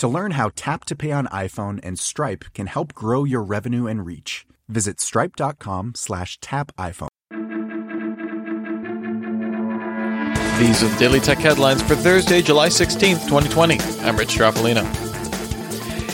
To learn how Tap to Pay on iPhone and Stripe can help grow your revenue and reach, visit stripe.com slash tap iPhone. These are the Daily Tech headlines for Thursday, July 16th, 2020. I'm Rich Stroffolino.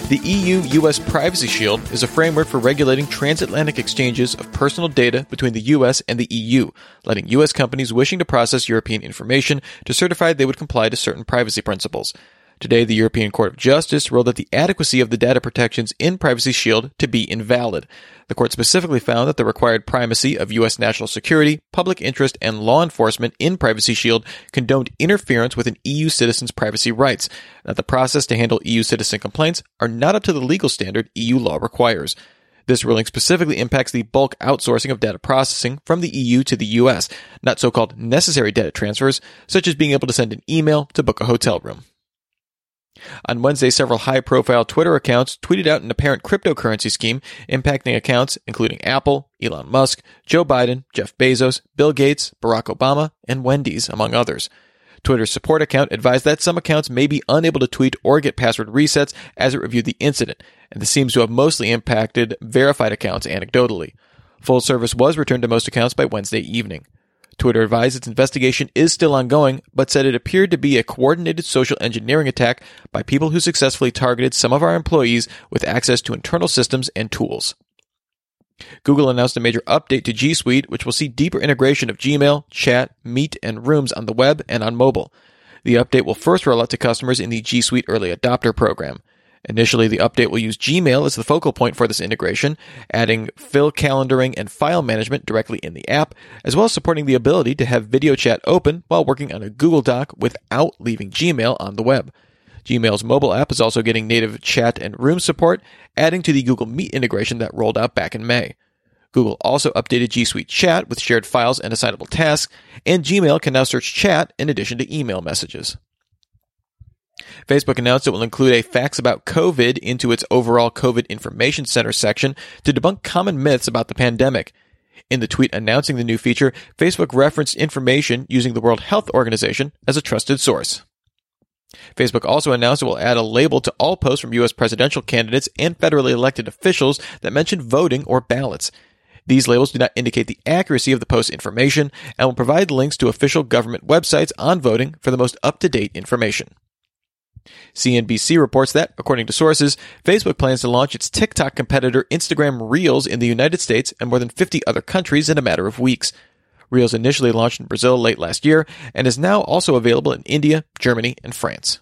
The EU US Privacy Shield is a framework for regulating transatlantic exchanges of personal data between the US and the EU, letting US companies wishing to process European information to certify they would comply to certain privacy principles. Today, the European Court of Justice ruled that the adequacy of the data protections in Privacy Shield to be invalid. The court specifically found that the required primacy of U.S. national security, public interest, and law enforcement in Privacy Shield condoned interference with an EU citizen's privacy rights, that the process to handle EU citizen complaints are not up to the legal standard EU law requires. This ruling specifically impacts the bulk outsourcing of data processing from the EU to the US, not so-called necessary data transfers, such as being able to send an email to book a hotel room. On Wednesday, several high profile Twitter accounts tweeted out an apparent cryptocurrency scheme impacting accounts including Apple, Elon Musk, Joe Biden, Jeff Bezos, Bill Gates, Barack Obama, and Wendy's, among others. Twitter's support account advised that some accounts may be unable to tweet or get password resets as it reviewed the incident, and this seems to have mostly impacted verified accounts anecdotally. Full service was returned to most accounts by Wednesday evening. Twitter advised its investigation is still ongoing, but said it appeared to be a coordinated social engineering attack by people who successfully targeted some of our employees with access to internal systems and tools. Google announced a major update to G Suite, which will see deeper integration of Gmail, Chat, Meet, and Rooms on the web and on mobile. The update will first roll out to customers in the G Suite Early Adopter program. Initially, the update will use Gmail as the focal point for this integration, adding fill calendaring and file management directly in the app, as well as supporting the ability to have video chat open while working on a Google Doc without leaving Gmail on the web. Gmail's mobile app is also getting native chat and room support, adding to the Google Meet integration that rolled out back in May. Google also updated G Suite Chat with shared files and assignable tasks, and Gmail can now search chat in addition to email messages. Facebook announced it will include a facts about COVID into its overall COVID Information Center section to debunk common myths about the pandemic. In the tweet announcing the new feature, Facebook referenced information using the World Health Organization as a trusted source. Facebook also announced it will add a label to all posts from U.S. presidential candidates and federally elected officials that mention voting or ballots. These labels do not indicate the accuracy of the post information and will provide links to official government websites on voting for the most up to date information. CNBC reports that, according to sources, Facebook plans to launch its TikTok competitor Instagram Reels in the United States and more than 50 other countries in a matter of weeks. Reels initially launched in Brazil late last year and is now also available in India, Germany, and France.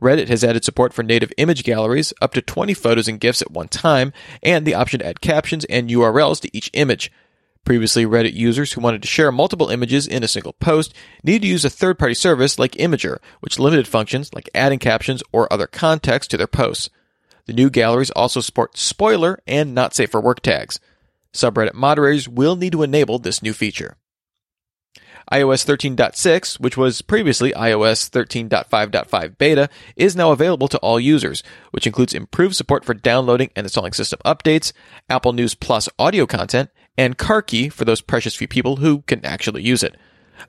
Reddit has added support for native image galleries, up to 20 photos and GIFs at one time, and the option to add captions and URLs to each image. Previously, Reddit users who wanted to share multiple images in a single post needed to use a third party service like Imgur, which limited functions like adding captions or other context to their posts. The new galleries also support spoiler and not safe for work tags. Subreddit moderators will need to enable this new feature. iOS 13.6, which was previously iOS 13.5.5 beta, is now available to all users, which includes improved support for downloading and installing system updates, Apple News Plus audio content, and Car Key for those precious few people who can actually use it.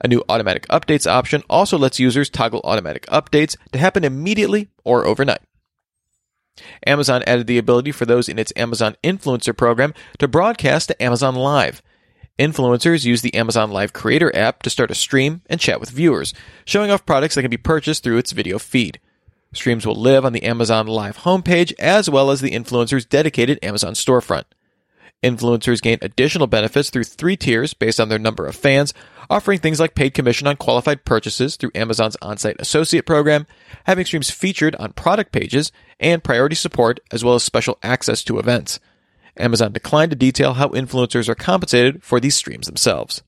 A new automatic updates option also lets users toggle automatic updates to happen immediately or overnight. Amazon added the ability for those in its Amazon Influencer program to broadcast to Amazon Live. Influencers use the Amazon Live Creator app to start a stream and chat with viewers, showing off products that can be purchased through its video feed. Streams will live on the Amazon Live homepage as well as the influencer's dedicated Amazon storefront. Influencers gain additional benefits through three tiers based on their number of fans, offering things like paid commission on qualified purchases through Amazon's on-site associate program, having streams featured on product pages, and priority support as well as special access to events. Amazon declined to detail how influencers are compensated for these streams themselves.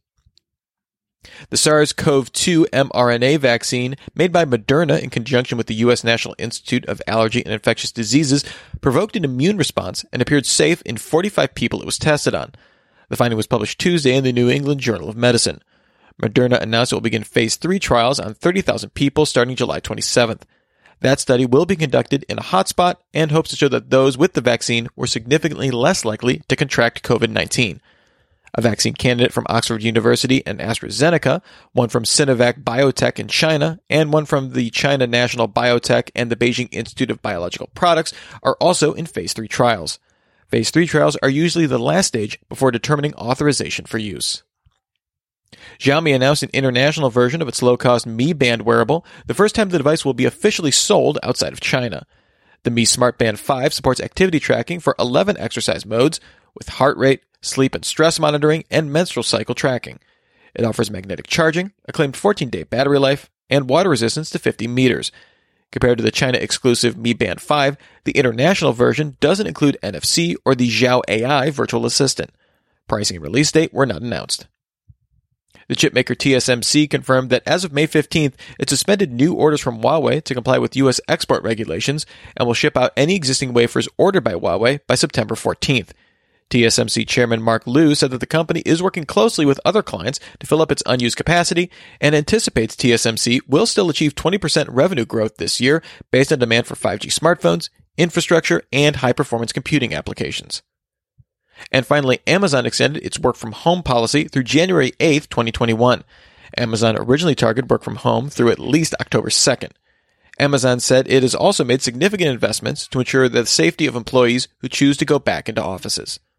The SARS CoV 2 mRNA vaccine, made by Moderna in conjunction with the U.S. National Institute of Allergy and Infectious Diseases, provoked an immune response and appeared safe in 45 people it was tested on. The finding was published Tuesday in the New England Journal of Medicine. Moderna announced it will begin phase 3 trials on 30,000 people starting July 27th. That study will be conducted in a hotspot and hopes to show that those with the vaccine were significantly less likely to contract COVID 19. A vaccine candidate from Oxford University and AstraZeneca, one from Sinovac Biotech in China, and one from the China National Biotech and the Beijing Institute of Biological Products are also in phase 3 trials. Phase 3 trials are usually the last stage before determining authorization for use. Xiaomi announced an international version of its low-cost Mi Band wearable, the first time the device will be officially sold outside of China. The Mi Smart Band 5 supports activity tracking for 11 exercise modes, with heart rate, sleep and stress monitoring, and menstrual cycle tracking. It offers magnetic charging, a claimed 14-day battery life, and water resistance to 50 meters. Compared to the China exclusive Mi Band 5, the international version doesn't include NFC or the Xiao AI virtual assistant. Pricing and release date were not announced. The chipmaker TSMC confirmed that as of May 15th, it suspended new orders from Huawei to comply with U.S. export regulations and will ship out any existing wafers ordered by Huawei by September 14th. TSMC chairman Mark Liu said that the company is working closely with other clients to fill up its unused capacity and anticipates TSMC will still achieve 20% revenue growth this year based on demand for 5G smartphones, infrastructure, and high performance computing applications. And finally, Amazon extended its work from home policy through January 8, 2021. Amazon originally targeted work from home through at least October 2nd. Amazon said it has also made significant investments to ensure the safety of employees who choose to go back into offices.